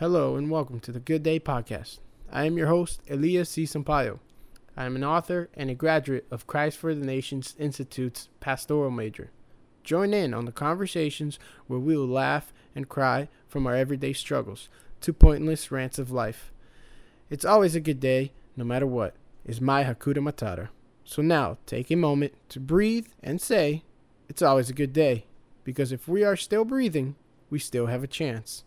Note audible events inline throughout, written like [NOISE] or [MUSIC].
Hello and welcome to the Good Day Podcast. I am your host, Elias C. Sampaio. I am an author and a graduate of Christ for the Nations Institute's pastoral major. Join in on the conversations where we will laugh and cry from our everyday struggles to pointless rants of life. It's always a good day, no matter what, is my Hakuna Matata. So now, take a moment to breathe and say, It's always a good day, because if we are still breathing, we still have a chance.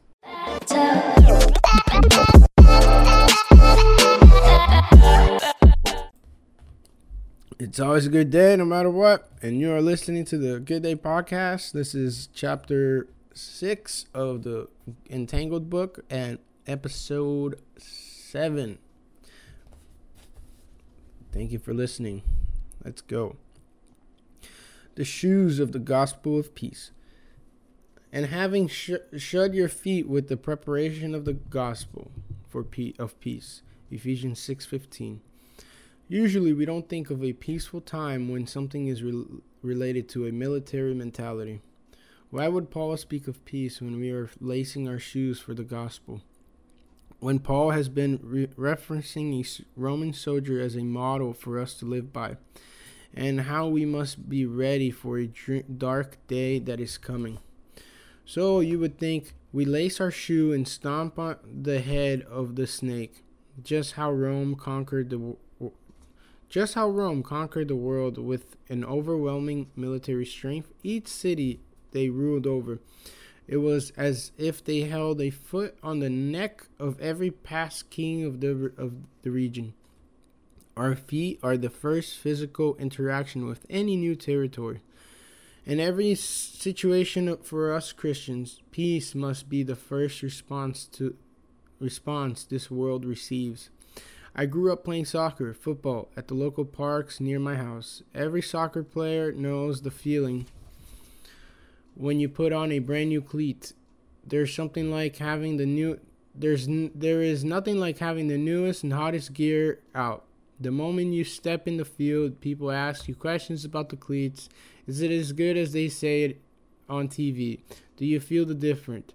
It's always a good day, no matter what. And you are listening to the Good Day Podcast. This is chapter six of the Entangled book and episode seven. Thank you for listening. Let's go. The shoes of the gospel of peace and having sh- shod your feet with the preparation of the gospel for pe- of peace. Ephesians 6:15. Usually we don't think of a peaceful time when something is re- related to a military mentality. Why would Paul speak of peace when we are lacing our shoes for the gospel? When Paul has been re- referencing a Roman soldier as a model for us to live by, and how we must be ready for a dr- dark day that is coming. So you would think we lace our shoe and stomp on the head of the snake, just how Rome conquered the just how Rome conquered the world with an overwhelming military strength. Each city they ruled over, it was as if they held a foot on the neck of every past king of the of the region. Our feet are the first physical interaction with any new territory. In every situation for us Christians, peace must be the first response to response this world receives. I grew up playing soccer, football at the local parks near my house. Every soccer player knows the feeling when you put on a brand new cleat. There's something like having the new there's there is nothing like having the newest and hottest gear out. The moment you step in the field, people ask you questions about the cleats is it as good as they say it on TV? Do you feel the different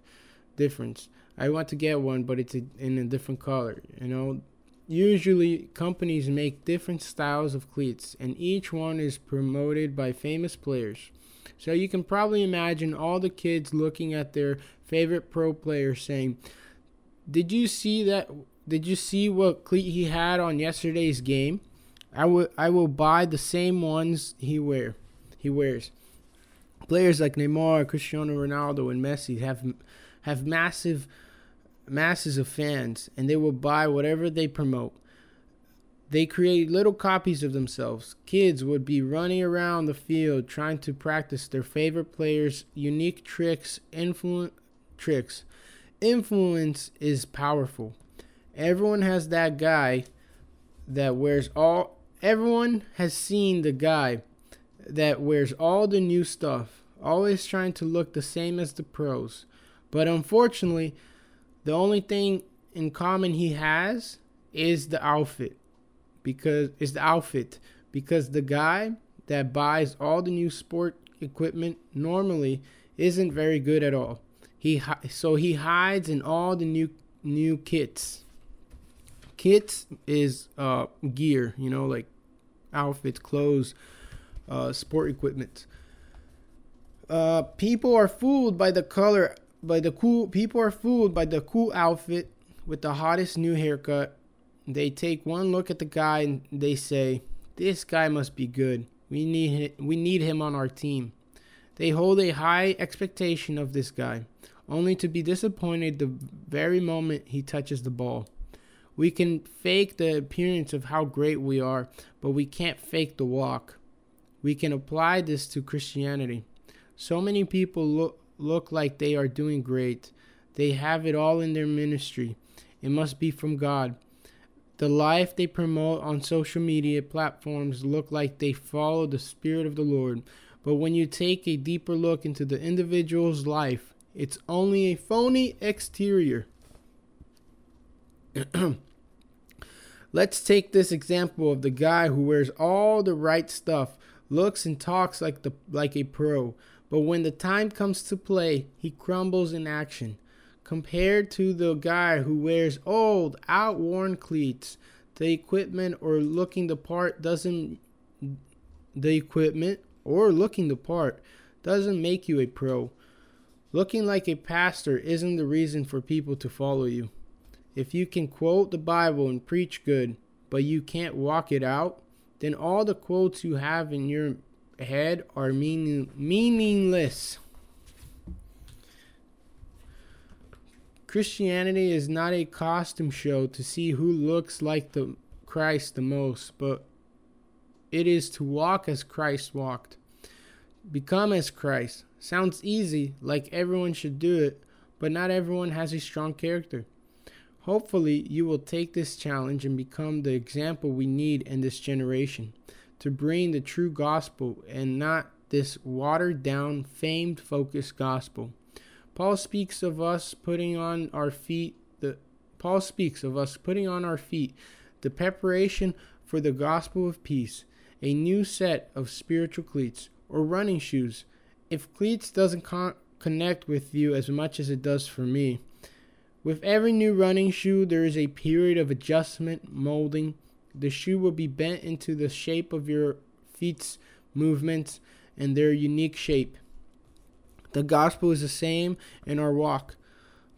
difference? I want to get one, but it's a, in a different color. You know, usually companies make different styles of cleats, and each one is promoted by famous players. So you can probably imagine all the kids looking at their favorite pro player saying, "Did you see that? Did you see what cleat he had on yesterday's game? I will I will buy the same ones he wear." he wears. Players like Neymar, Cristiano Ronaldo, and Messi have have massive masses of fans, and they will buy whatever they promote. They create little copies of themselves. Kids would be running around the field trying to practice their favorite players' unique tricks, influence tricks. Influence is powerful. Everyone has that guy that wears all everyone has seen the guy that wears all the new stuff, always trying to look the same as the pros. But unfortunately, the only thing in common he has is the outfit. Because it's the outfit because the guy that buys all the new sport equipment normally isn't very good at all. He so he hides in all the new new kits. Kits is uh gear, you know, like outfits, clothes, uh, sport equipment. Uh, people are fooled by the color, by the cool. People are fooled by the cool outfit with the hottest new haircut. They take one look at the guy and they say, "This guy must be good. We need we need him on our team." They hold a high expectation of this guy, only to be disappointed the very moment he touches the ball. We can fake the appearance of how great we are, but we can't fake the walk. We can apply this to Christianity. So many people look, look like they are doing great. They have it all in their ministry. It must be from God. The life they promote on social media platforms look like they follow the Spirit of the Lord. But when you take a deeper look into the individual's life, it's only a phony exterior. [CLEARS THROAT] Let's take this example of the guy who wears all the right stuff looks and talks like the like a pro, but when the time comes to play, he crumbles in action. compared to the guy who wears old, outworn cleats. The equipment or looking the part doesn't the equipment or looking the part doesn't make you a pro. Looking like a pastor isn't the reason for people to follow you. If you can quote the Bible and preach good, but you can't walk it out, then all the quotes you have in your head are meaning, meaningless. Christianity is not a costume show to see who looks like the Christ the most, but it is to walk as Christ walked. Become as Christ. Sounds easy, like everyone should do it, but not everyone has a strong character. Hopefully, you will take this challenge and become the example we need in this generation to bring the true gospel and not this watered down, famed focused gospel. Paul speaks of us putting on our feet the Paul speaks of us putting on our feet the preparation for the gospel of peace, a new set of spiritual cleats or running shoes. If cleats doesn't con- connect with you as much as it does for me, with every new running shoe there is a period of adjustment, molding. The shoe will be bent into the shape of your feet's movements and their unique shape. The gospel is the same in our walk.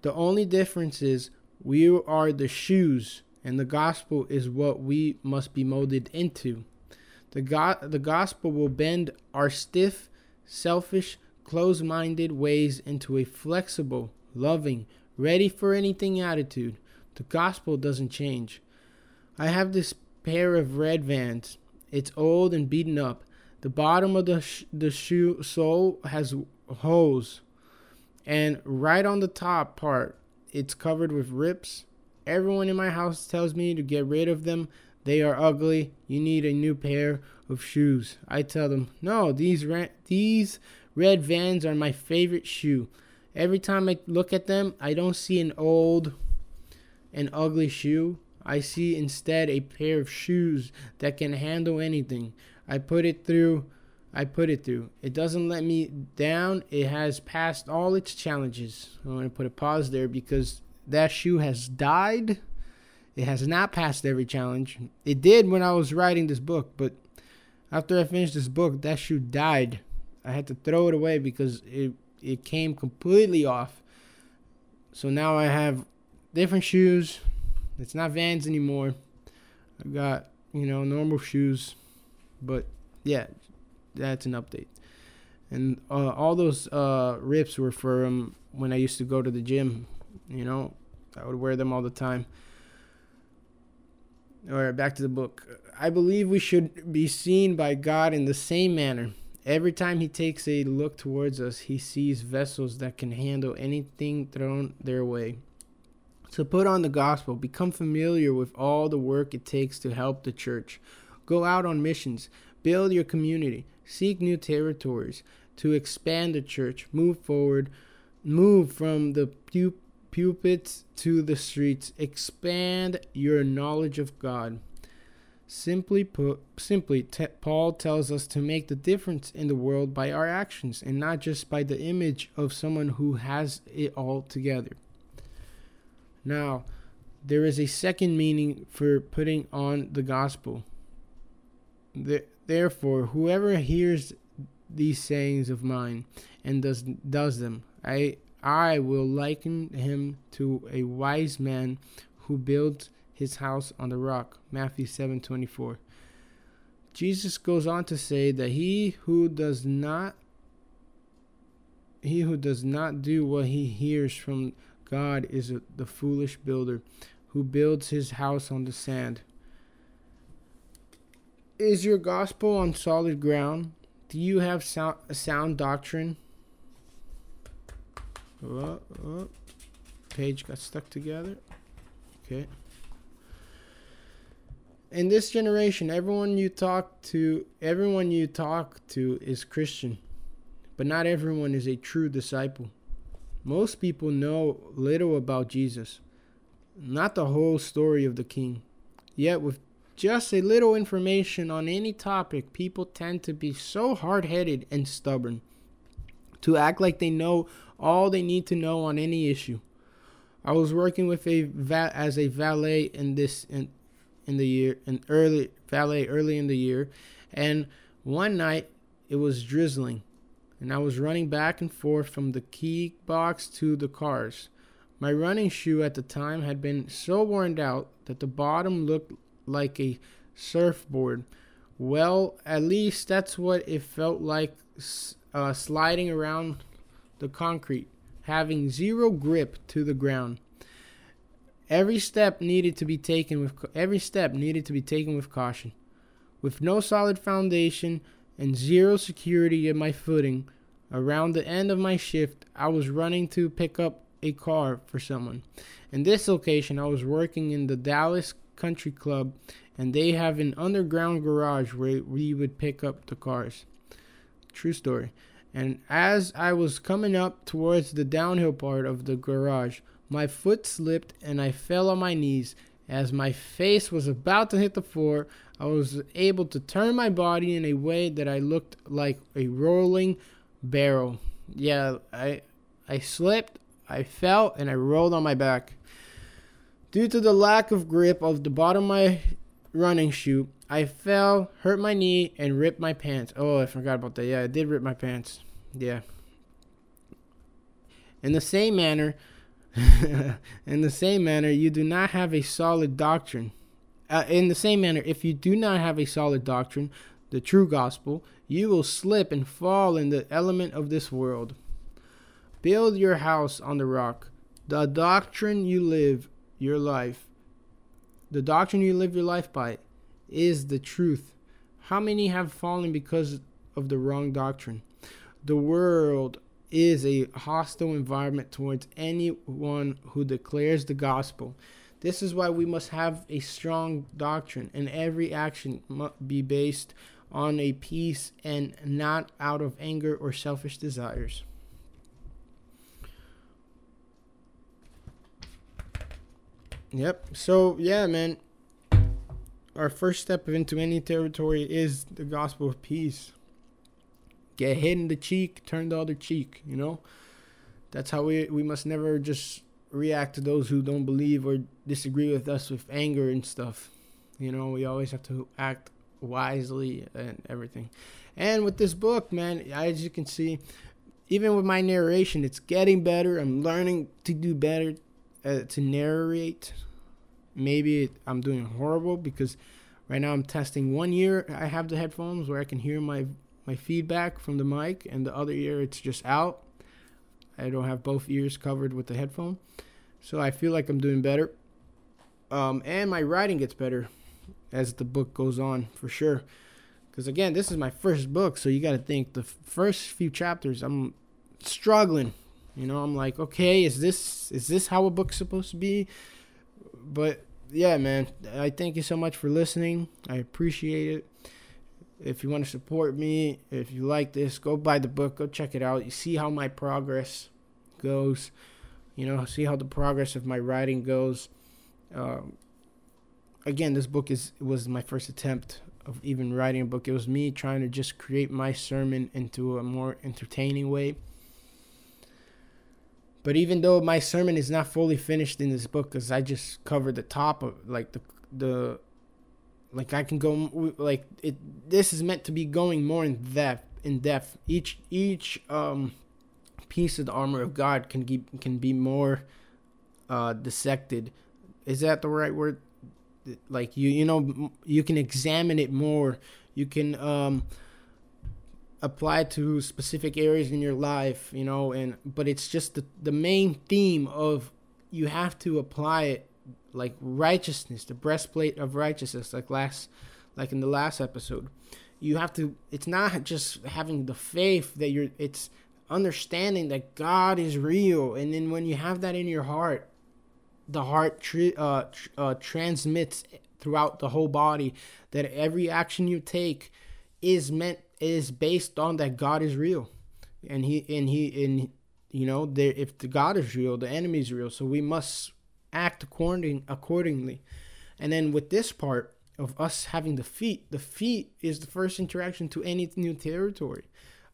The only difference is we are the shoes, and the gospel is what we must be molded into. The, go- the gospel will bend our stiff, selfish, closed minded ways into a flexible, loving, ready for anything attitude. The gospel doesn't change. I have this pair of red vans. It's old and beaten up. The bottom of the, sh- the shoe sole has holes, And right on the top part, it's covered with rips. Everyone in my house tells me to get rid of them. They are ugly. You need a new pair of shoes. I tell them, "No, these ra- these red Vans are my favorite shoe. Every time I look at them, I don't see an old an ugly shoe. I see instead a pair of shoes that can handle anything. I put it through I put it through. It doesn't let me down. It has passed all its challenges. I want to put a pause there because that shoe has died. It has not passed every challenge. It did when I was writing this book, but after I finished this book, that shoe died. I had to throw it away because it it came completely off. So now I have different shoes. It's not Vans anymore. I've got, you know, normal shoes. But yeah, that's an update. And uh, all those uh, rips were from when I used to go to the gym. You know, I would wear them all the time. Right, back to the book. I believe we should be seen by God in the same manner. Every time He takes a look towards us, He sees vessels that can handle anything thrown their way. So put on the gospel, become familiar with all the work it takes to help the church. Go out on missions, build your community, seek new territories to expand the church, move forward, move from the pew- pulpits to the streets, expand your knowledge of God. Simply put, simply Paul tells us to make the difference in the world by our actions and not just by the image of someone who has it all together. Now, there is a second meaning for putting on the gospel. Therefore, whoever hears these sayings of mine and does does them, I I will liken him to a wise man who builds his house on the rock. Matthew 7:24. Jesus goes on to say that he who does not he who does not do what he hears from God is the foolish builder who builds his house on the sand. Is your gospel on solid ground? Do you have sound, a sound doctrine? Oh, oh. Page got stuck together. Okay. In this generation, everyone you talk to, everyone you talk to is Christian, but not everyone is a true disciple. Most people know little about Jesus, not the whole story of the king. Yet with just a little information on any topic, people tend to be so hard headed and stubborn, to act like they know all they need to know on any issue. I was working with a va- as a valet in this in in the year in early valet early in the year, and one night it was drizzling, and I was running back and forth from the key box to the cars. My running shoe at the time had been so worn out that the bottom looked like a surfboard. Well, at least that's what it felt like uh, sliding around the concrete, having zero grip to the ground. Every step needed to be taken with every step needed to be taken with caution. With no solid foundation and zero security in my footing, around the end of my shift, I was running to pick up a car for someone. In this location, I was working in the Dallas Country Club, and they have an underground garage where we would pick up the cars. True story. And as I was coming up towards the downhill part of the garage, my foot slipped and I fell on my knees. As my face was about to hit the floor, I was able to turn my body in a way that I looked like a rolling barrel. Yeah, I I slipped I fell and I rolled on my back. Due to the lack of grip of the bottom of my running shoe, I fell, hurt my knee, and ripped my pants. Oh, I forgot about that. Yeah, I did rip my pants. Yeah. In the same manner, [LAUGHS] in the same manner, you do not have a solid doctrine. Uh, in the same manner, if you do not have a solid doctrine, the true gospel, you will slip and fall in the element of this world. Build your house on the rock. The doctrine you live your life, the doctrine you live your life by, is the truth. How many have fallen because of the wrong doctrine? The world is a hostile environment towards anyone who declares the gospel. This is why we must have a strong doctrine, and every action must be based on a peace and not out of anger or selfish desires. Yep. So yeah, man. Our first step into any territory is the gospel of peace. Get hit in the cheek, turn the other cheek. You know, that's how we we must never just react to those who don't believe or disagree with us with anger and stuff. You know, we always have to act wisely and everything. And with this book, man, as you can see, even with my narration, it's getting better. I'm learning to do better uh, to narrate. Maybe I'm doing horrible because right now I'm testing one year. I have the headphones where I can hear my my feedback from the mic, and the other ear it's just out. I don't have both ears covered with the headphone, so I feel like I'm doing better. Um, and my writing gets better as the book goes on for sure. Because again, this is my first book, so you got to think the first few chapters I'm struggling you know, I'm like, okay, is this is this how a book's supposed to be? But yeah, man, I thank you so much for listening. I appreciate it. If you want to support me, if you like this, go buy the book, go check it out. You see how my progress goes. You know, see how the progress of my writing goes. Um, again, this book is was my first attempt of even writing a book. It was me trying to just create my sermon into a more entertaining way. But even though my sermon is not fully finished in this book, because I just covered the top of like the the like I can go like it. This is meant to be going more in depth. In depth, each each um piece of the armor of God can be can be more uh dissected. Is that the right word? Like you you know you can examine it more. You can um apply to specific areas in your life, you know, and but it's just the the main theme of you have to apply it like righteousness, the breastplate of righteousness, like last like in the last episode. You have to it's not just having the faith that you're it's understanding that God is real and then when you have that in your heart, the heart tri- uh, tr- uh, transmits throughout the whole body that every action you take is meant is based on that God is real, and he and he and you know there if the God is real, the enemy is real. So we must act according accordingly. And then with this part of us having the feet, the feet is the first interaction to any new territory.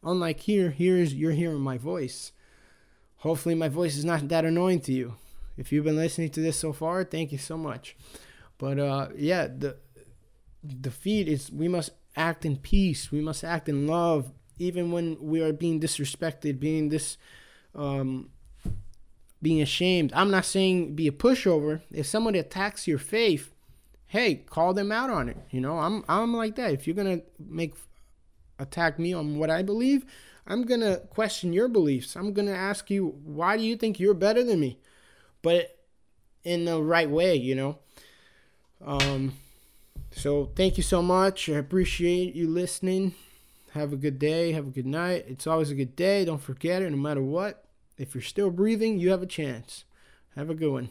Unlike here, here is you're hearing my voice. Hopefully my voice is not that annoying to you. If you've been listening to this so far, thank you so much. But uh, yeah, the the feet is we must act in peace. We must act in love, even when we are being disrespected, being this, um, being ashamed. I'm not saying be a pushover. If somebody attacks your faith, hey, call them out on it. You know, I'm I'm like that. If you're gonna make attack me on what I believe, I'm gonna question your beliefs. I'm gonna ask you why do you think you're better than me, but in the right way. You know. Um, so thank you so much. I appreciate you listening. Have a good day. Have a good night. It's always a good day. Don't forget it, no matter what. If you're still breathing, you have a chance. Have a good one.